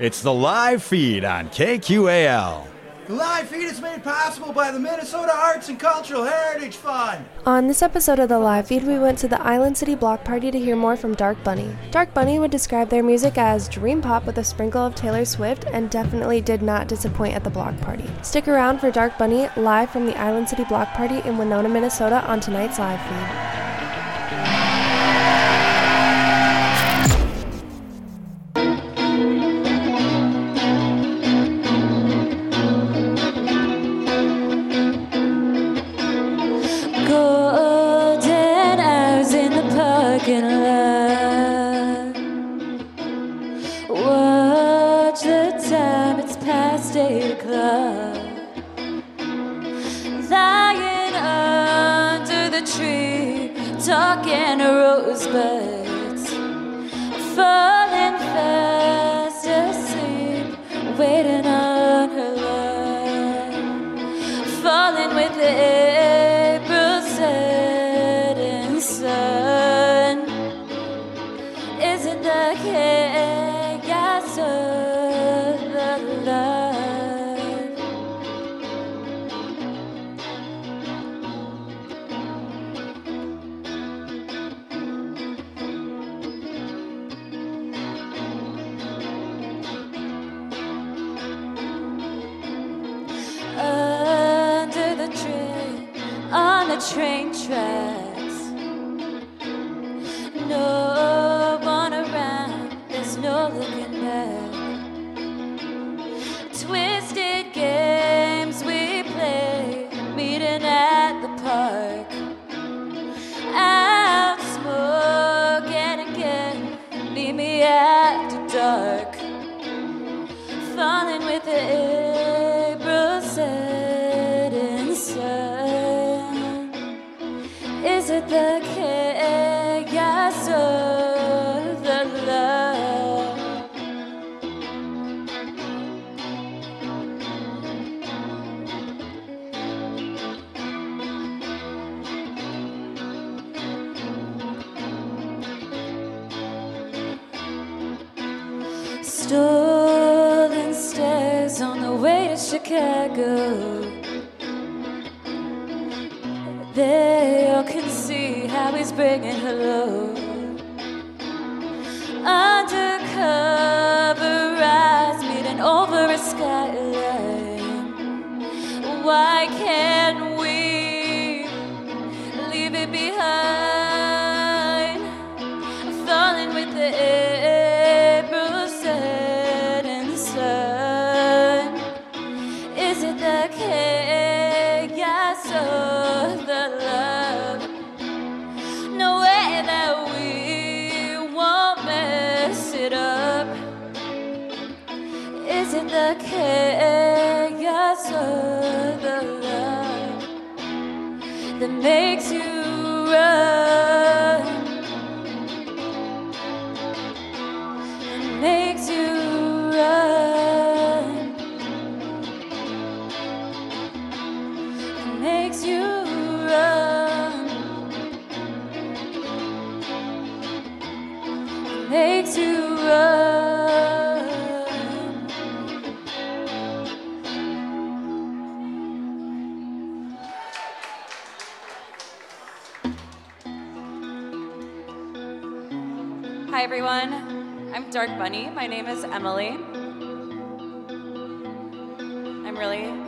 It's the live feed on KQAL. The live feed is made possible by the Minnesota Arts and Cultural Heritage Fund. On this episode of the live feed, we went to the Island City Block Party to hear more from Dark Bunny. Dark Bunny would describe their music as dream pop with a sprinkle of Taylor Swift and definitely did not disappoint at the block party. Stick around for Dark Bunny live from the Island City Block Party in Winona, Minnesota on tonight's live feed. Falling me after dark falling with the April setting sun. Is it the Chicago. They all can see how he's bringing her low. Undercover eyes meeting over a skyline. Why I'm Dark Bunny. My name is Emily. I'm really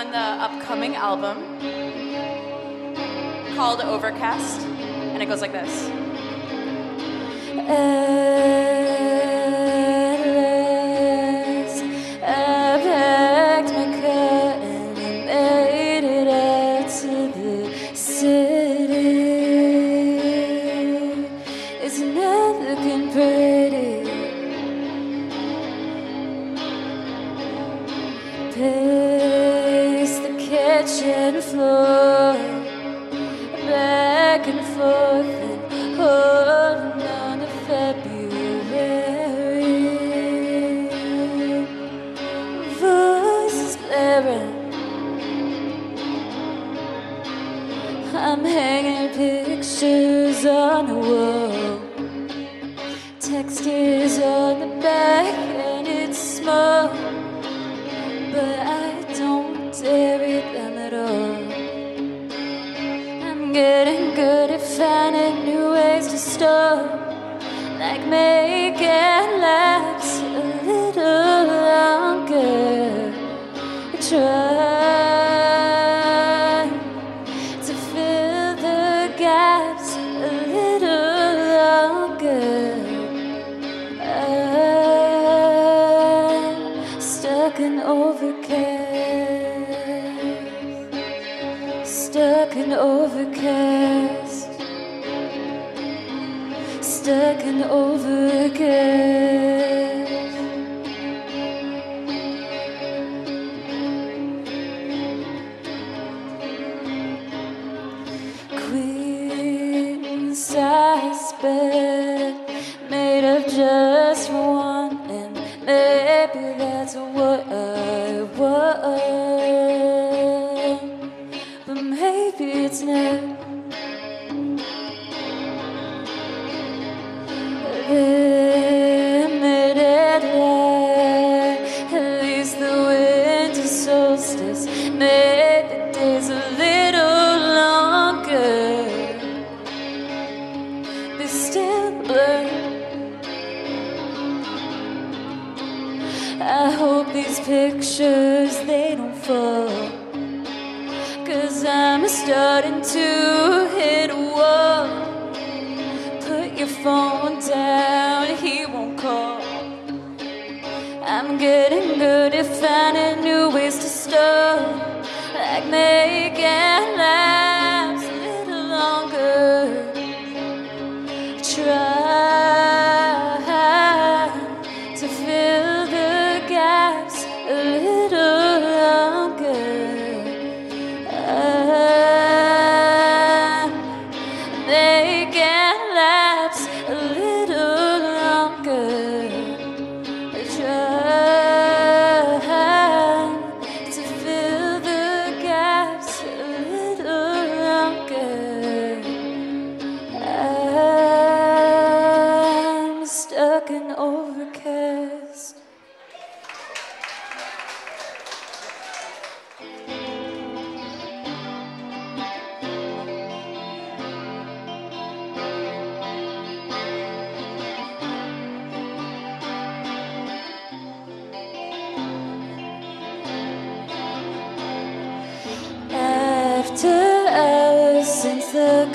on the upcoming album called Overcast, and it goes like this. Uh back and forth. stuck and overcast, stuck and overcast. starting to hit a wall. Put your phone down, he won't call. I'm getting good at finding new ways to stop, like making love.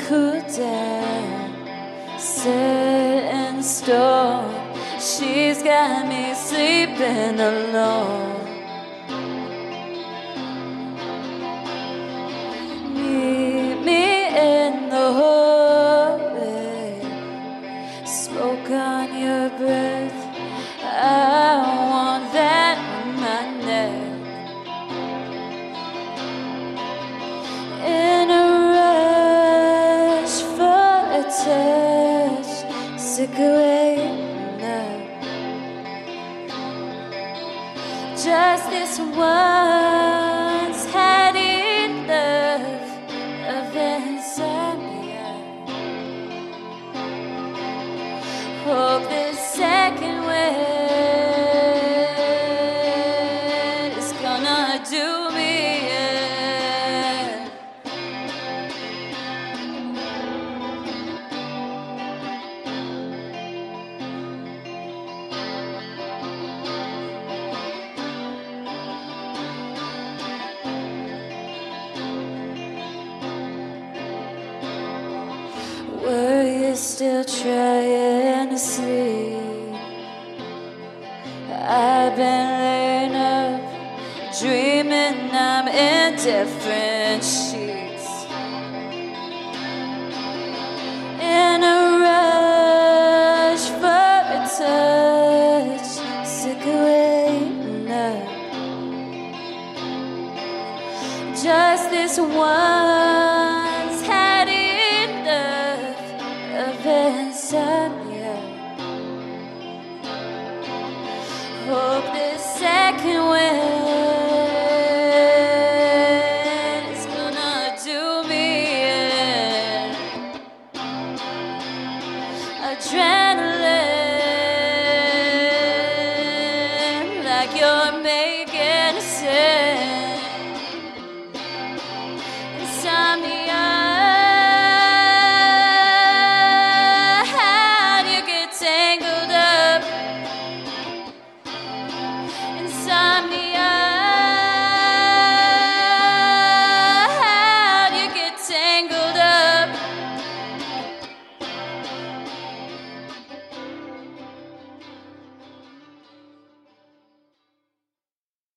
Since the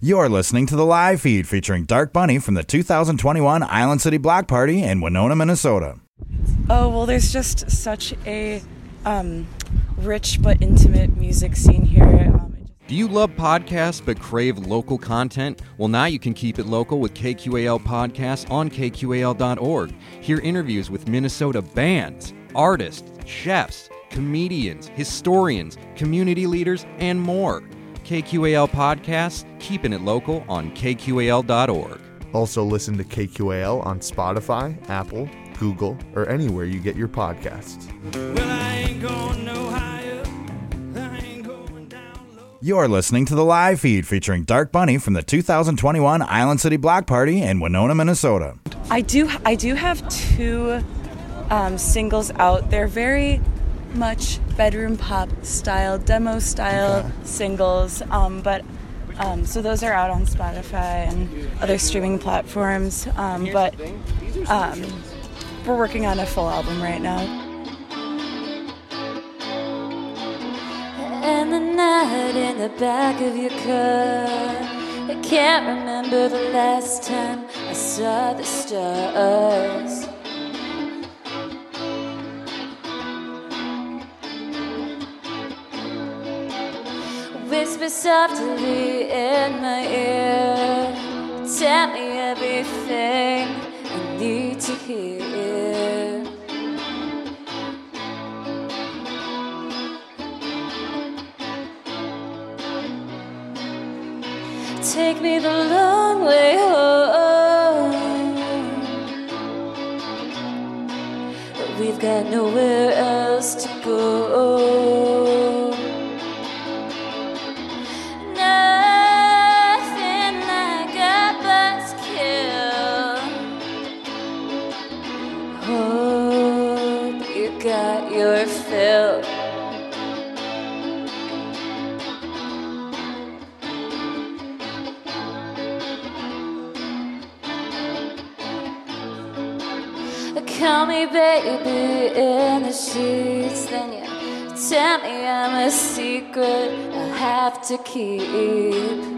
You're listening to the live feed featuring Dark Bunny from the 2021 Island City Block Party in Winona, Minnesota. Oh well, there's just such a um, rich but intimate music scene here. Um, it just- Do you love podcasts but crave local content? Well, now you can keep it local with KQAL Podcasts on KQAL.org. Hear interviews with Minnesota bands, artists, chefs, comedians, historians, community leaders, and more. KQAL Podcasts, keeping it local on KQAL.org. Also, listen to KQAL on Spotify, Apple, Google, or anywhere you get your podcasts. Well, I ain't going no higher. I ain't going down low. You're listening to the live feed featuring Dark Bunny from the 2021 Island City Block Party in Winona, Minnesota. I do I do have two um, singles out. They're very much bedroom pop style, demo style singles. Um, but um, so those are out on Spotify and other streaming platforms. Um, but um, we're working on a full album right now. And the night in the back of your car. I can't remember the last time I saw the stars. Whisper softly in my ear. Tell me everything I need to hear. Take me the long way home. But we've got nowhere got your fill. Call me baby in the sheets, then you tell me I'm a secret I have to keep.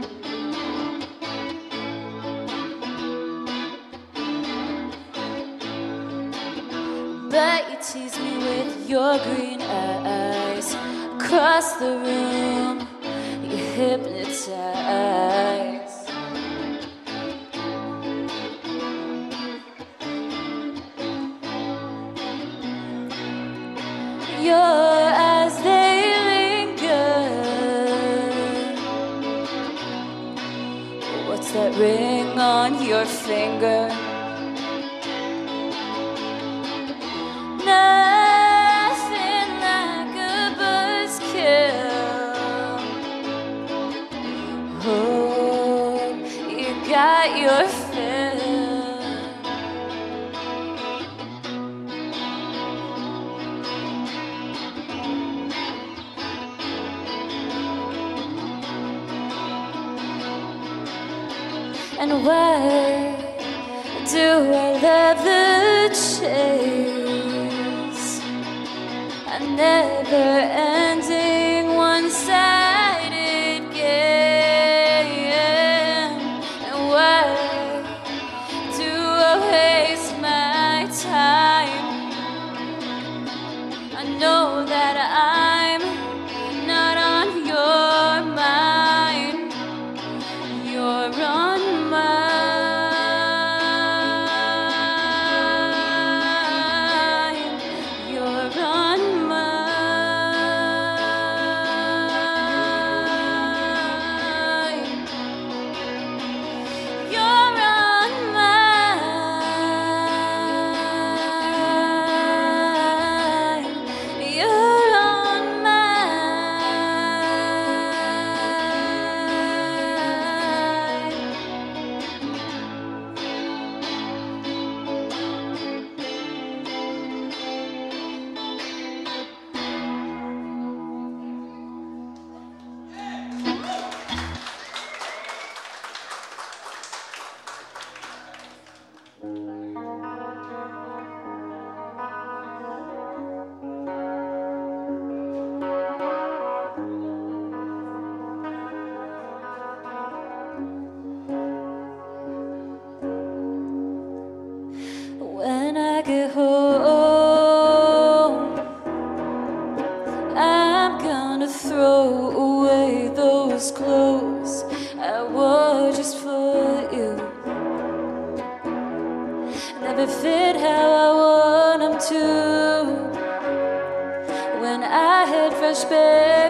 green eyes across the room. spare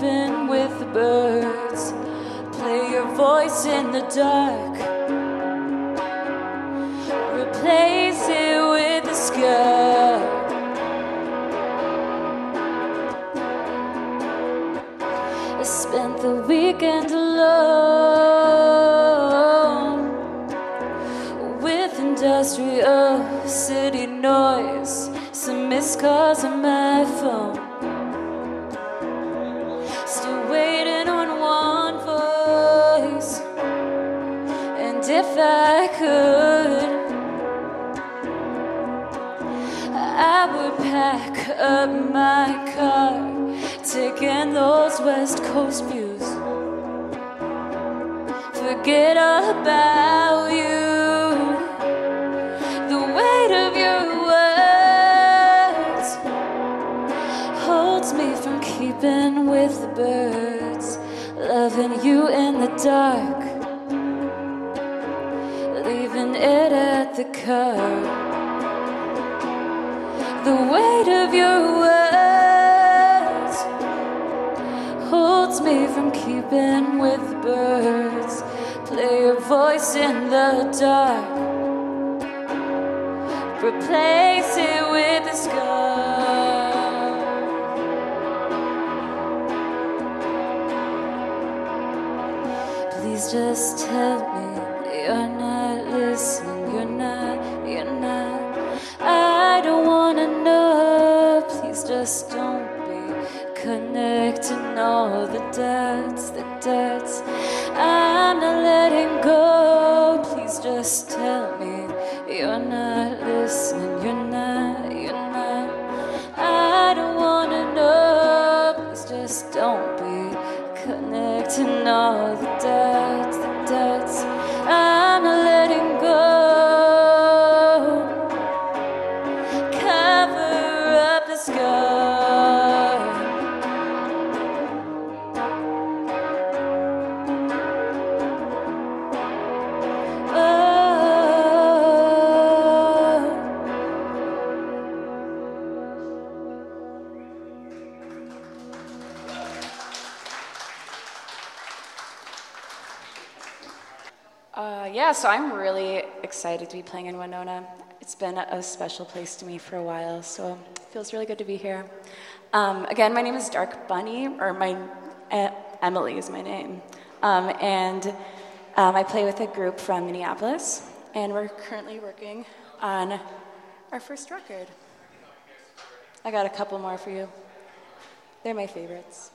sleeping with the birds. Play your voice in the dark. Replace it with a scarf. I spent the weekend alone with industrial city noise. Some missed calls on my phone. If I could, I would pack up my car, taking those West Coast views. Forget about you, the weight of your words holds me from keeping with the birds, loving you in the dark it at the curb. The weight of your words holds me from keeping with birds. Play your voice in the dark, replace it with a scar. Please just tell me all the dots. I'm not letting go. Please just tell me you're not listening. You're not, you're not. I don't wanna know. Please just don't be connecting all the dots, so I'm really excited to be playing in Winona. It's been a special place to me for a while, so it feels really good to be here. Um, again, my name is Dark Bunny, or my uh, Emily is my name, um, and um, I play with a group from Minneapolis, and we're currently working on our first record. I got a couple more for you. They're my favorites.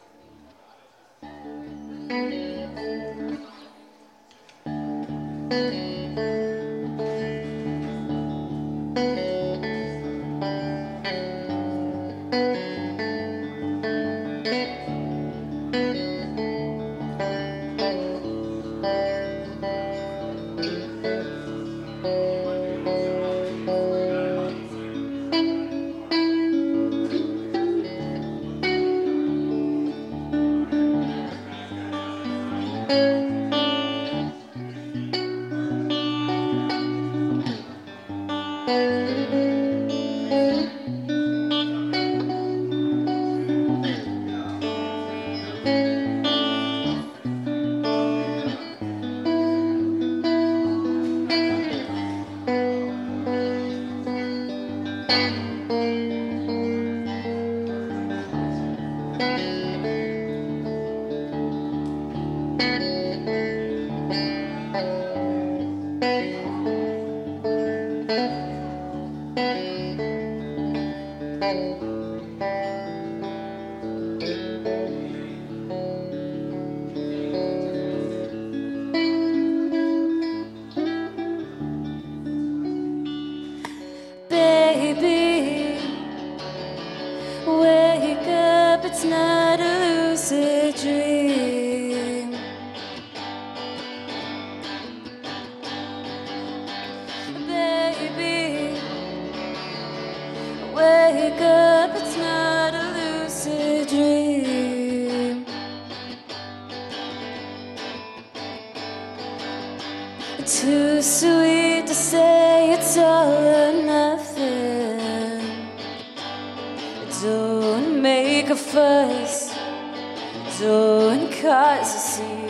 Don't cause a scene.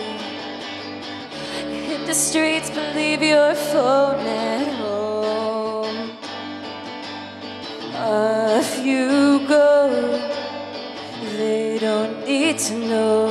Hit the streets, believe your phone at home. Off you go. They don't need to know.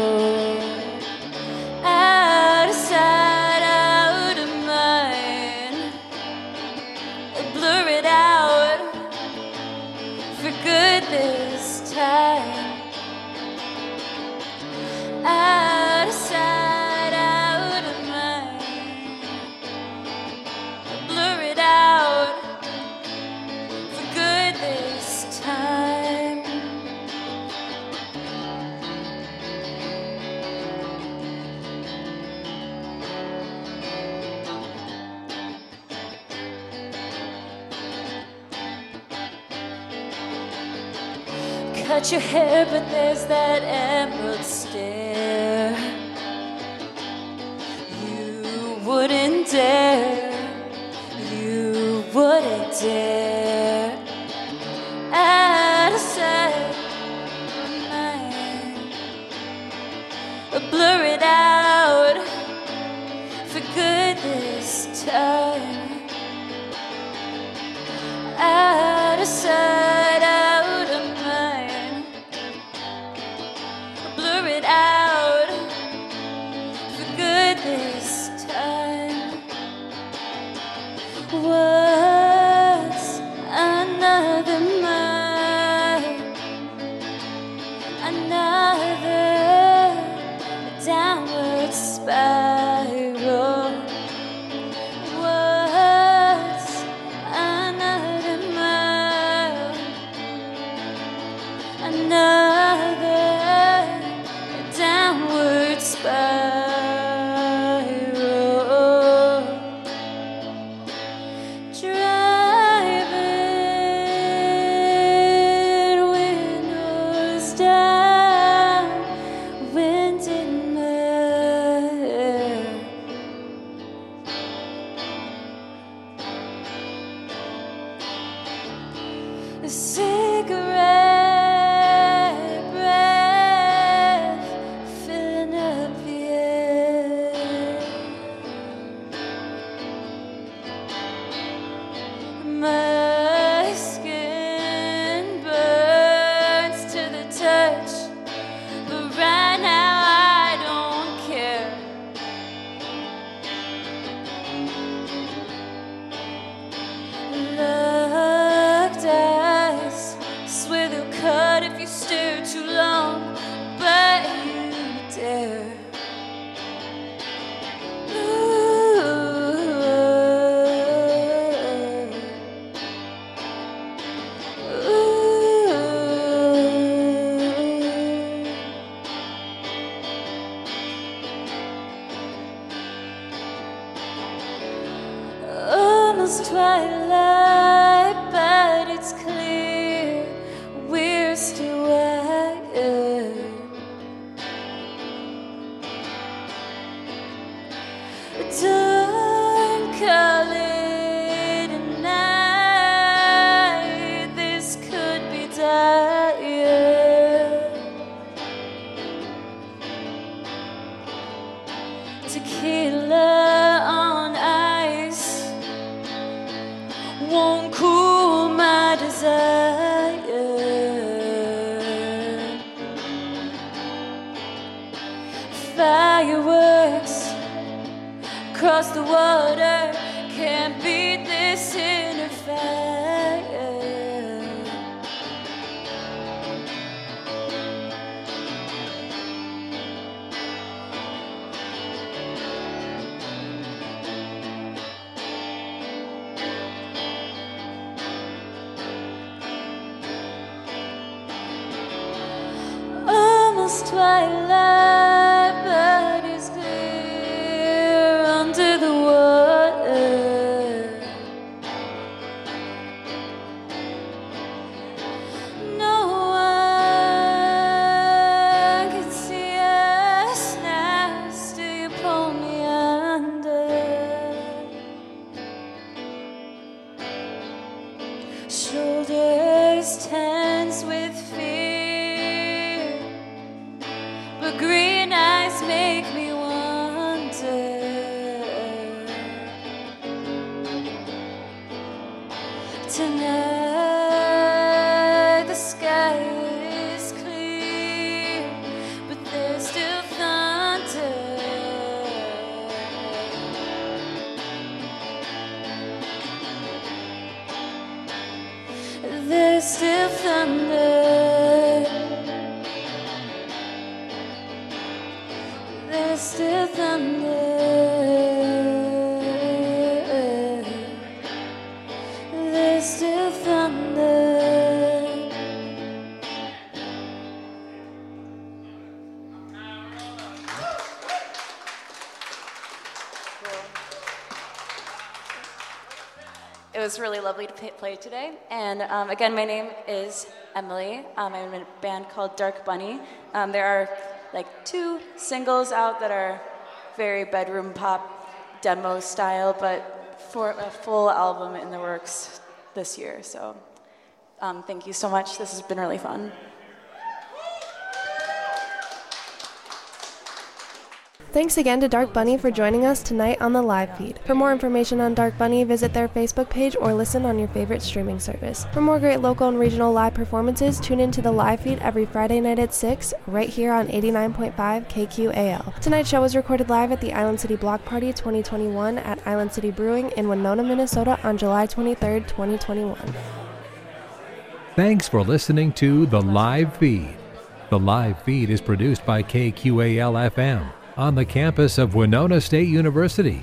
Cut your hair, but there's that emerald stare. You wouldn't dare, you wouldn't dare. Fireworks across the water can't beat this inner fire. Tonight was really lovely to play today. And um, again, my name is Emily. Um, I'm in a band called Dark Bunny. Um, there are like two singles out that are very bedroom pop demo style, but for a full album in the works this year. So um, thank you so much. This has been really fun. Thanks again to Dark Bunny for joining us tonight on the live feed. For more information on Dark Bunny, visit their Facebook page or listen on your favorite streaming service. For more great local and regional live performances, tune into the live feed every Friday night at 6, right here on 89.5 KQAL. Tonight's show was recorded live at the Island City Block Party 2021 at Island City Brewing in Winona, Minnesota on July 23, 2021. Thanks for listening to The Live Feed. The live feed is produced by KQAL FM on the campus of Winona State University.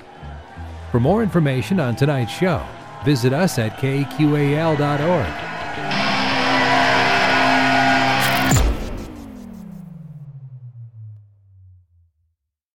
For more information on tonight's show, visit us at kqal.org.